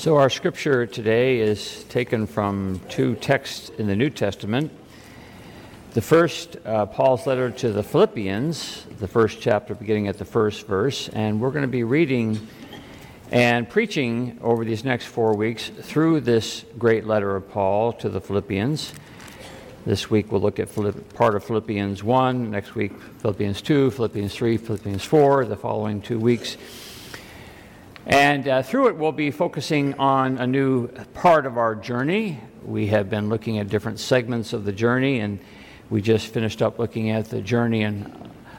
So, our scripture today is taken from two texts in the New Testament. The first, uh, Paul's letter to the Philippians, the first chapter beginning at the first verse, and we're going to be reading and preaching over these next four weeks through this great letter of Paul to the Philippians. This week we'll look at Philipp- part of Philippians 1, next week Philippians 2, Philippians 3, Philippians 4, the following two weeks. And uh, through it, we'll be focusing on a new part of our journey. We have been looking at different segments of the journey, and we just finished up looking at the journey in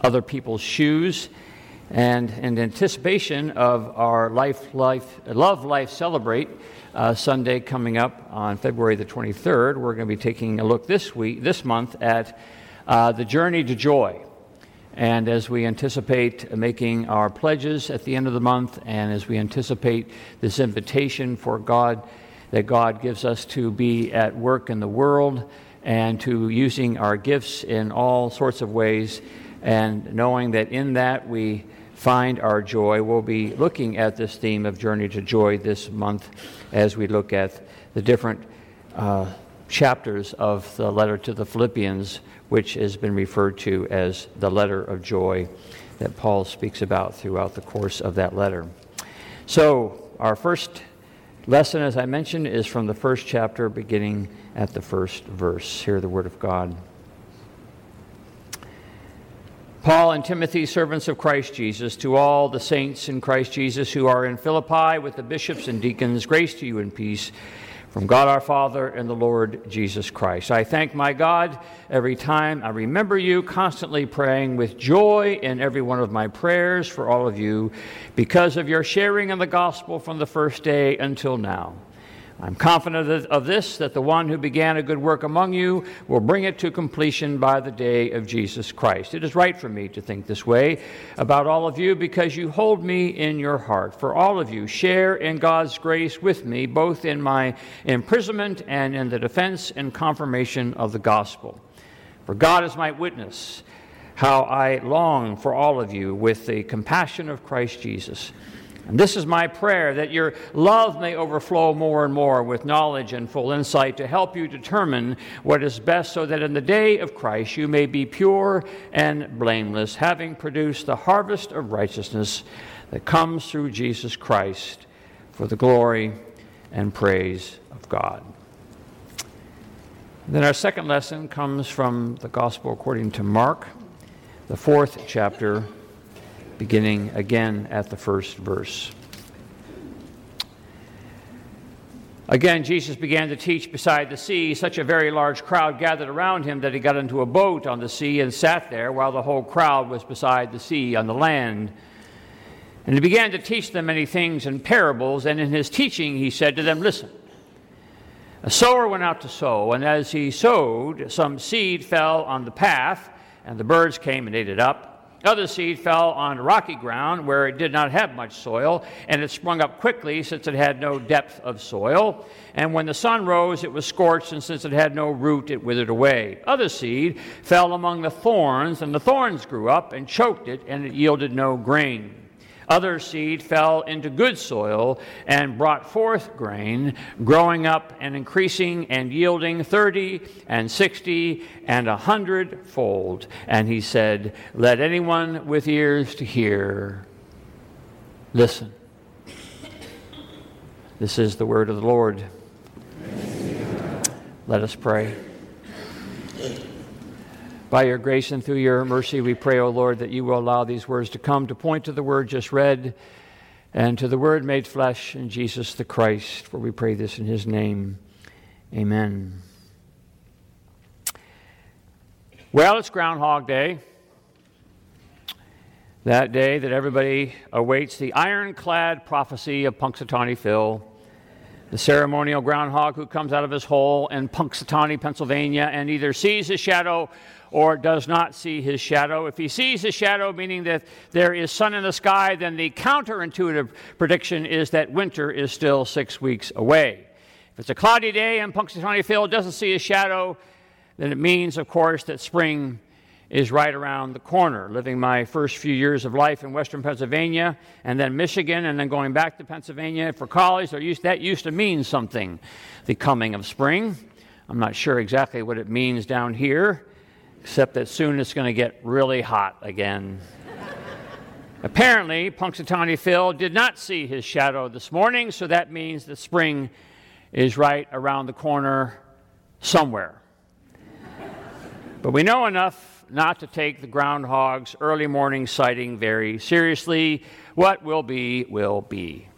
other people's shoes. And in anticipation of our Life, Life, Love Life Celebrate uh, Sunday coming up on February the 23rd, we're going to be taking a look this week, this month, at uh, the journey to joy. And as we anticipate making our pledges at the end of the month, and as we anticipate this invitation for God that God gives us to be at work in the world and to using our gifts in all sorts of ways, and knowing that in that we find our joy, we'll be looking at this theme of Journey to Joy this month as we look at the different uh, chapters of the letter to the Philippians which has been referred to as the letter of joy that Paul speaks about throughout the course of that letter. So, our first lesson, as I mentioned, is from the first chapter, beginning at the first verse. Hear the word of God. Paul and Timothy, servants of Christ Jesus, to all the saints in Christ Jesus who are in Philippi with the bishops and deacons, grace to you and peace from God our Father and the Lord Jesus Christ. I thank my God every time I remember you, constantly praying with joy in every one of my prayers for all of you because of your sharing in the gospel from the first day until now. I'm confident of this, that the one who began a good work among you will bring it to completion by the day of Jesus Christ. It is right for me to think this way about all of you because you hold me in your heart. For all of you share in God's grace with me, both in my imprisonment and in the defense and confirmation of the gospel. For God is my witness, how I long for all of you with the compassion of Christ Jesus. And this is my prayer that your love may overflow more and more with knowledge and full insight to help you determine what is best, so that in the day of Christ you may be pure and blameless, having produced the harvest of righteousness that comes through Jesus Christ for the glory and praise of God. Then our second lesson comes from the Gospel according to Mark, the fourth chapter beginning again at the first verse. Again, Jesus began to teach beside the sea. Such a very large crowd gathered around him that he got into a boat on the sea and sat there while the whole crowd was beside the sea on the land. And he began to teach them many things in parables, and in his teaching he said to them, Listen, a sower went out to sow, and as he sowed, some seed fell on the path, and the birds came and ate it up. Other seed fell on rocky ground where it did not have much soil, and it sprung up quickly since it had no depth of soil. And when the sun rose, it was scorched, and since it had no root, it withered away. Other seed fell among the thorns, and the thorns grew up and choked it, and it yielded no grain. Other seed fell into good soil and brought forth grain, growing up and increasing and yielding thirty and sixty and a hundredfold. And he said, Let anyone with ears to hear listen. This is the word of the Lord. Let us pray. By your grace and through your mercy, we pray, O Lord, that you will allow these words to come to point to the word just read and to the word made flesh in Jesus the Christ. For we pray this in his name. Amen. Well, it's Groundhog Day. That day that everybody awaits the ironclad prophecy of Punxsutawney Phil the ceremonial groundhog who comes out of his hole in Punxsutawney, Pennsylvania, and either sees his shadow or does not see his shadow. If he sees his shadow, meaning that there is sun in the sky, then the counterintuitive prediction is that winter is still six weeks away. If it's a cloudy day and Punxsutawney Phil doesn't see his shadow, then it means, of course, that spring is right around the corner. Living my first few years of life in western Pennsylvania and then Michigan and then going back to Pennsylvania for college, used, that used to mean something, the coming of spring. I'm not sure exactly what it means down here, except that soon it's going to get really hot again. Apparently, Punxsutawney Phil did not see his shadow this morning, so that means that spring is right around the corner somewhere. but we know enough not to take the groundhog's early morning sighting very seriously. What will be, will be.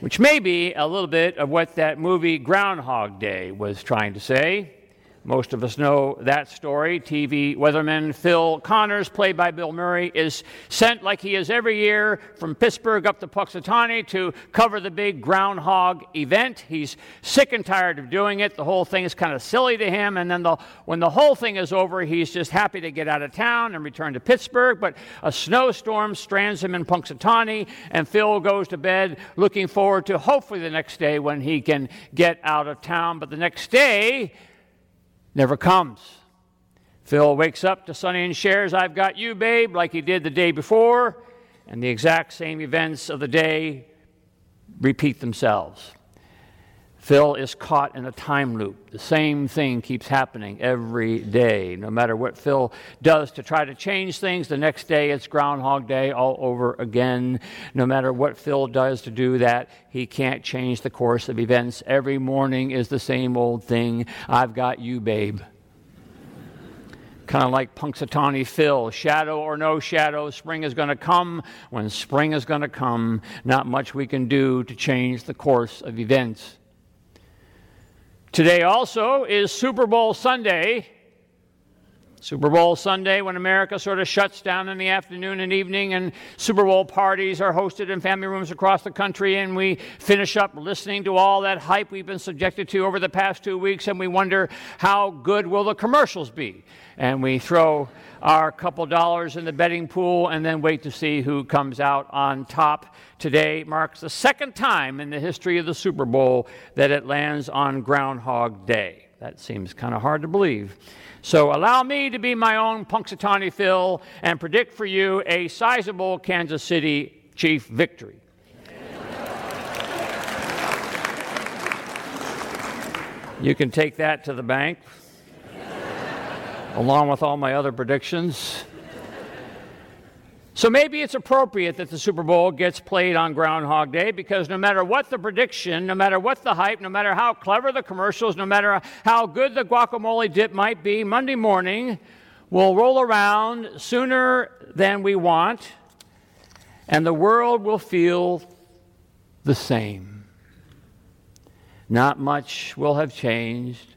Which may be a little bit of what that movie Groundhog Day was trying to say. Most of us know that story. TV weatherman Phil Connors, played by Bill Murray, is sent like he is every year from Pittsburgh up to Punxsutawney to cover the big groundhog event. He's sick and tired of doing it. The whole thing is kind of silly to him. And then the, when the whole thing is over, he's just happy to get out of town and return to Pittsburgh. But a snowstorm strands him in Punxsutawney, and Phil goes to bed looking forward to hopefully the next day when he can get out of town. But the next day, never comes. Phil wakes up to Sonny and Cher's, I've got you, babe, like he did the day before, and the exact same events of the day repeat themselves. Phil is caught in a time loop. The same thing keeps happening every day. No matter what Phil does to try to change things, the next day it's Groundhog Day all over again. No matter what Phil does to do that, he can't change the course of events. Every morning is the same old thing I've got you, babe. kind of like Punxsutawney Phil, shadow or no shadow, spring is going to come. When spring is going to come, not much we can do to change the course of events. Today also is Super Bowl Sunday. Super Bowl Sunday, when America sort of shuts down in the afternoon and evening, and Super Bowl parties are hosted in family rooms across the country, and we finish up listening to all that hype we've been subjected to over the past two weeks, and we wonder how good will the commercials be? And we throw our couple dollars in the betting pool and then wait to see who comes out on top. Today marks the second time in the history of the Super Bowl that it lands on Groundhog Day. That seems kind of hard to believe. So allow me to be my own Punxsutawney Phil and predict for you a sizable Kansas City Chief victory. you can take that to the bank along with all my other predictions. So maybe it's appropriate that the Super Bowl gets played on Groundhog Day because no matter what the prediction, no matter what the hype, no matter how clever the commercials, no matter how good the guacamole dip might be, Monday morning will roll around sooner than we want, and the world will feel the same. Not much will have changed.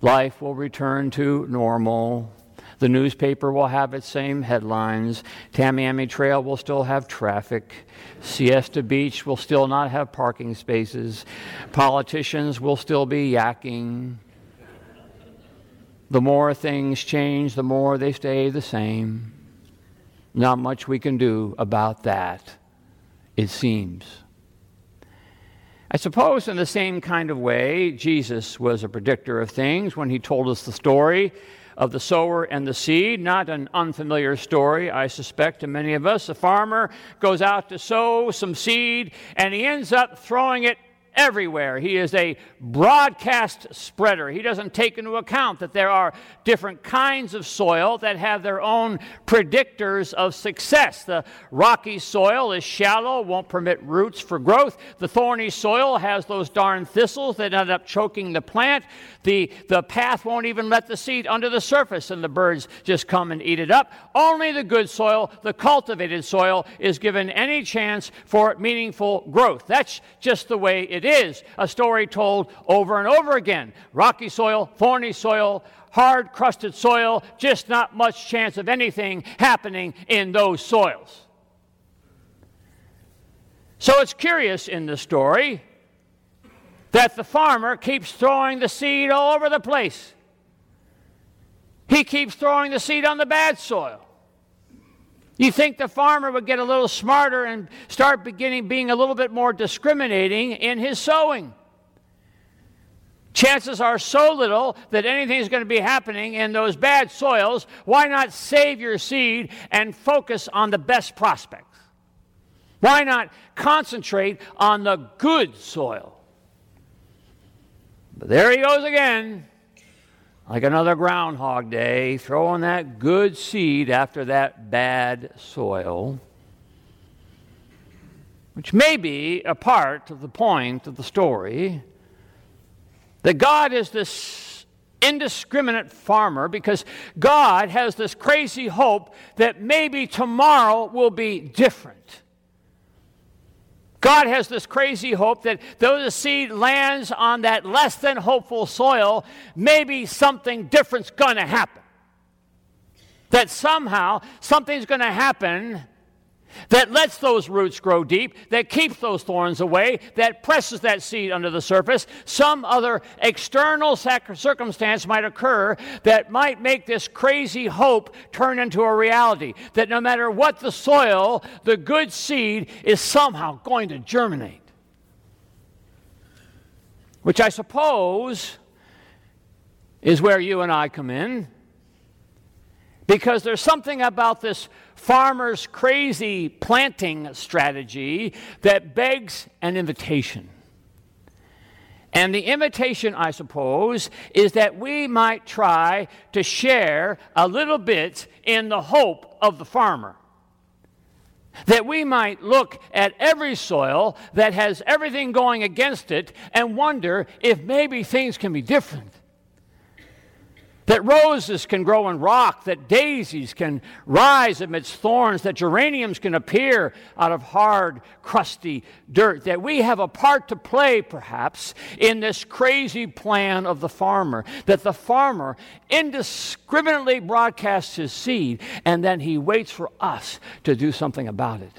Life will return to normal. The newspaper will have its same headlines. Tamiami Trail will still have traffic. Siesta Beach will still not have parking spaces. Politicians will still be yakking. The more things change, the more they stay the same. Not much we can do about that, it seems. I suppose, in the same kind of way, Jesus was a predictor of things when he told us the story of the sower and the seed. Not an unfamiliar story, I suspect, to many of us. A farmer goes out to sow some seed and he ends up throwing it everywhere. He is a broadcast spreader. He doesn't take into account that there are different kinds of soil that have their own predictors of success. The rocky soil is shallow, won't permit roots for growth. The thorny soil has those darn thistles that end up choking the plant. The, the path won't even let the seed under the surface, and the birds just come and eat it up. Only the good soil, the cultivated soil, is given any chance for meaningful growth. That's just the way it is. Is a story told over and over again. Rocky soil, thorny soil, hard crusted soil, just not much chance of anything happening in those soils. So it's curious in the story that the farmer keeps throwing the seed all over the place. He keeps throwing the seed on the bad soil. You think the farmer would get a little smarter and start beginning being a little bit more discriminating in his sowing. chances are so little that anything is going to be happening in those bad soils. Why not save your seed and focus on the best prospects? Why not concentrate on the good soil? But there he goes again, like another Groundhog Day, throwing that good seed after that bad soil, which may be a part of the point of the story that God is this indiscriminate farmer because God has this crazy hope that maybe tomorrow will be different. God has this crazy hope that though the seed lands on that less than hopeful soil, maybe something different's going to happen. That somehow something's going to happen that lets those roots grow deep, that keeps those thorns away, that presses that seed under the surface. Some other external circumstance might occur that might make this crazy hope turn into a reality. That no matter what the soil, the good seed is somehow going to germinate. Which I suppose is where you and I come in. Because there's something about this farmer's crazy planting strategy that begs an invitation. And the invitation, I suppose, is that we might try to share a little bit in the hope of the farmer. That we might look at every soil that has everything going against it and wonder if maybe things can be different that roses can grow in rock, that daisies can rise amidst thorns, that geraniums can appear out of hard, crusty dirt, that we have a part to play, perhaps, in this crazy plan of the farmer, that the farmer indiscriminately broadcasts his seed, and then he waits for us to do something about it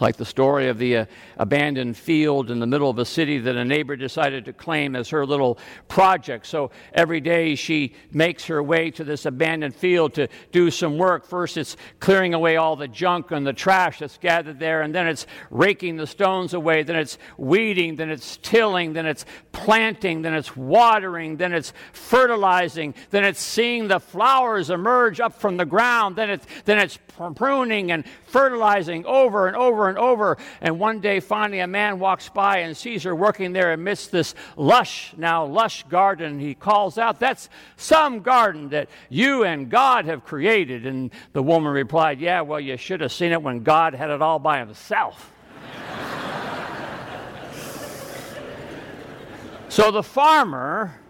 like the story of the uh, abandoned field in the middle of a city that a neighbor decided to claim as her little project. So every day she makes her way to this abandoned field to do some work. First, it's clearing away all the junk and the trash that's gathered there, and then it's raking the stones away, then it's weeding, then it's tilling, then it's planting, then it's watering, then it's fertilizing, then it's seeing the flowers emerge up from the ground, then it's, then it's pruning and fertilizing over and over and over. And one day, finally, a man walks by and sees her working there amidst this lush, now lush garden. He calls out, That's some garden that you and God have created. And the woman replied, Yeah, well, you should have seen it when God had it all by himself. so the farmer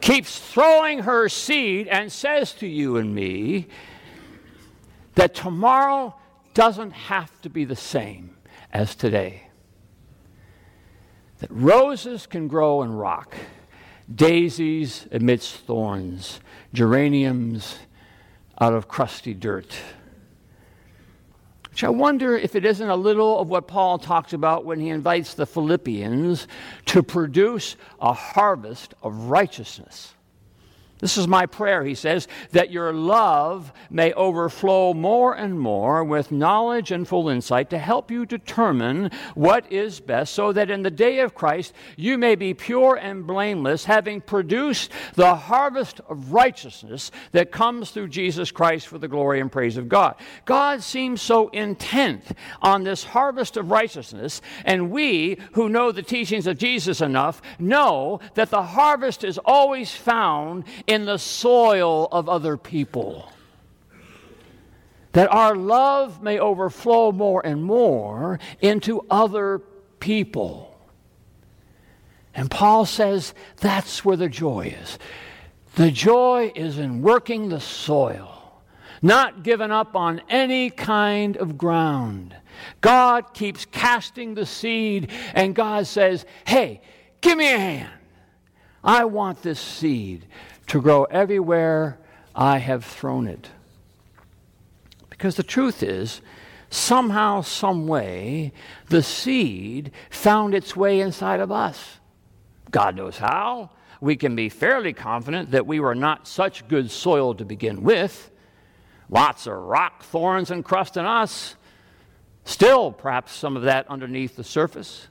keeps throwing her seed and says to you and me, that tomorrow doesn't have to be the same as today. That roses can grow in rock, daisies amidst thorns, geraniums out of crusty dirt. Which I wonder if it isn't a little of what Paul talks about when he invites the Philippians to produce a harvest of righteousness. This is my prayer, he says, that your love may overflow more and more with knowledge and full insight to help you determine what is best, so that in the day of Christ you may be pure and blameless, having produced the harvest of righteousness that comes through Jesus Christ for the glory and praise of God. God seems so intent on this harvest of righteousness, and we who know the teachings of Jesus enough know that the harvest is always found in in the soil of other people. That our love may overflow more and more into other people. And Paul says that's where the joy is. The joy is in working the soil, not giving up on any kind of ground. God keeps casting the seed, and God says, Hey, give me a hand. I want this seed to grow everywhere I have thrown it. Because the truth is, somehow, some way, the seed found its way inside of us. God knows how. We can be fairly confident that we were not such good soil to begin with. Lots of rock, thorns, and crust in us. Still, perhaps some of that underneath the surface.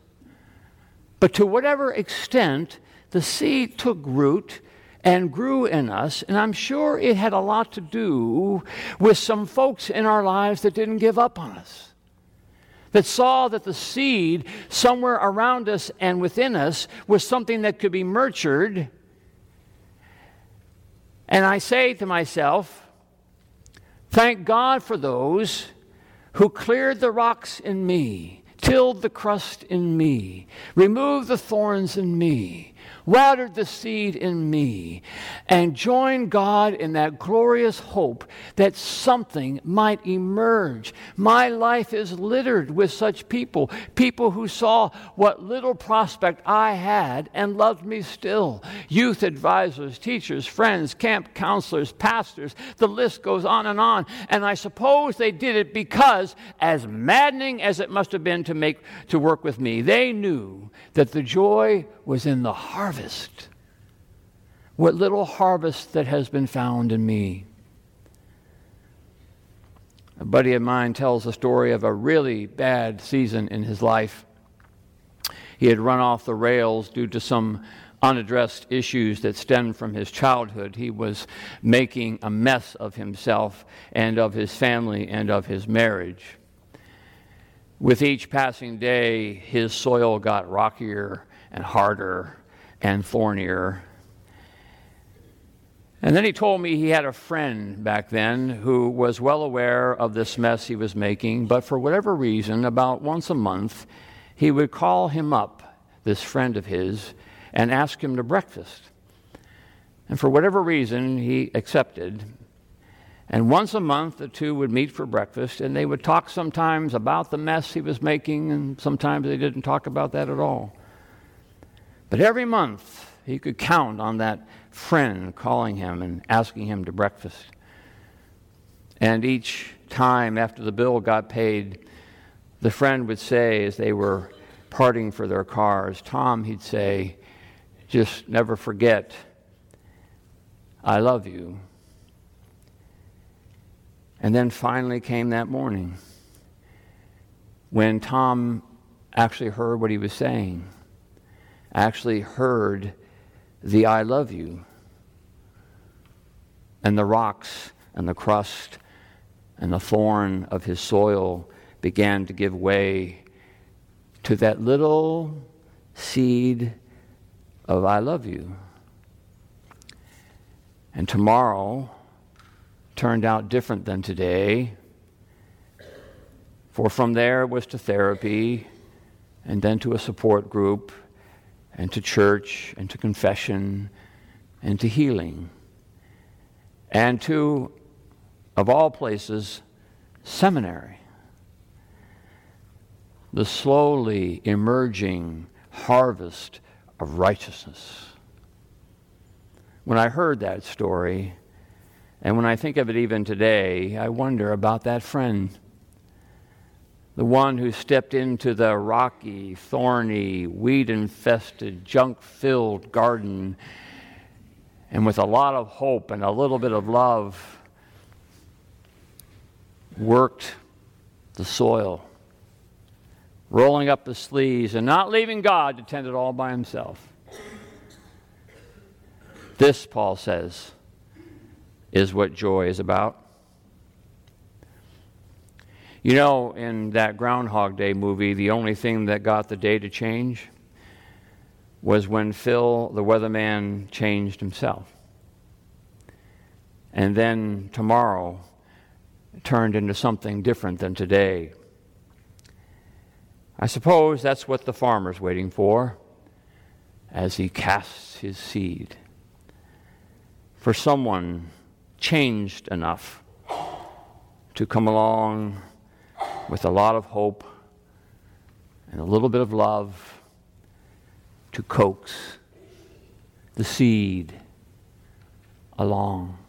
But to whatever extent the seed took root and grew in us, and I'm sure it had a lot to do with some folks in our lives that didn't give up on us. That saw that the seed somewhere around us and within us was something that could be nurtured. And I say to myself, thank God for those who cleared the rocks in me, tilled the crust in me, removed the thorns in me, watered the seed in me, and joined God in that glorious hope that something might emerge. My life is littered with such people, people who saw what little prospect I had and loved me still. Youth advisors, teachers, friends, camp counselors, pastors, the list goes on and on. And I suppose they did it because, as maddening as it must have been to make to work with me, they knew that the joy was in the harvest. What little harvest that has been found in me. A buddy of mine tells the story of a really bad season in his life. He had run off the rails due to some unaddressed issues that stemmed from his childhood. He was making a mess of himself and of his family and of his marriage. With each passing day, his soil got rockier and harder and thornier. And then he told me he had a friend back then who was well aware of this mess he was making, but for whatever reason, about once a month, he would call him up, this friend of his, and ask him to breakfast. And for whatever reason, he accepted. And once a month, the two would meet for breakfast, and they would talk sometimes about the mess he was making, and sometimes they didn't talk about that at all. But every month, he could count on that friend calling him and asking him to breakfast. And each time after the bill got paid, the friend would say, as they were parting for their cars, Tom, he'd say, just never forget, I love you. And then finally came that morning when Tom actually heard what he was saying, actually heard the I love you. And the rocks and the crust and the thorn of his soil began to give way to that little seed of I love you. And tomorrow, turned out different than today. For from there it was to therapy, and then to a support group, and to church, and to confession, and to healing, and to, of all places, seminary. The slowly emerging harvest of righteousness. When I heard that story, and when I think of it even today, I wonder about that friend. The one who stepped into the rocky, thorny, weed infested, junk filled garden and with a lot of hope and a little bit of love worked the soil, rolling up the sleeves and not leaving God to tend it all by himself. This, Paul says, is what joy is about. You know, in that Groundhog Day movie, the only thing that got the day to change was when Phil, the weatherman, changed himself. And then tomorrow turned into something different than today. I suppose that's what the farmer's waiting for as he casts his seed. For someone changed enough to come along with a lot of hope and a little bit of love to coax the seed along.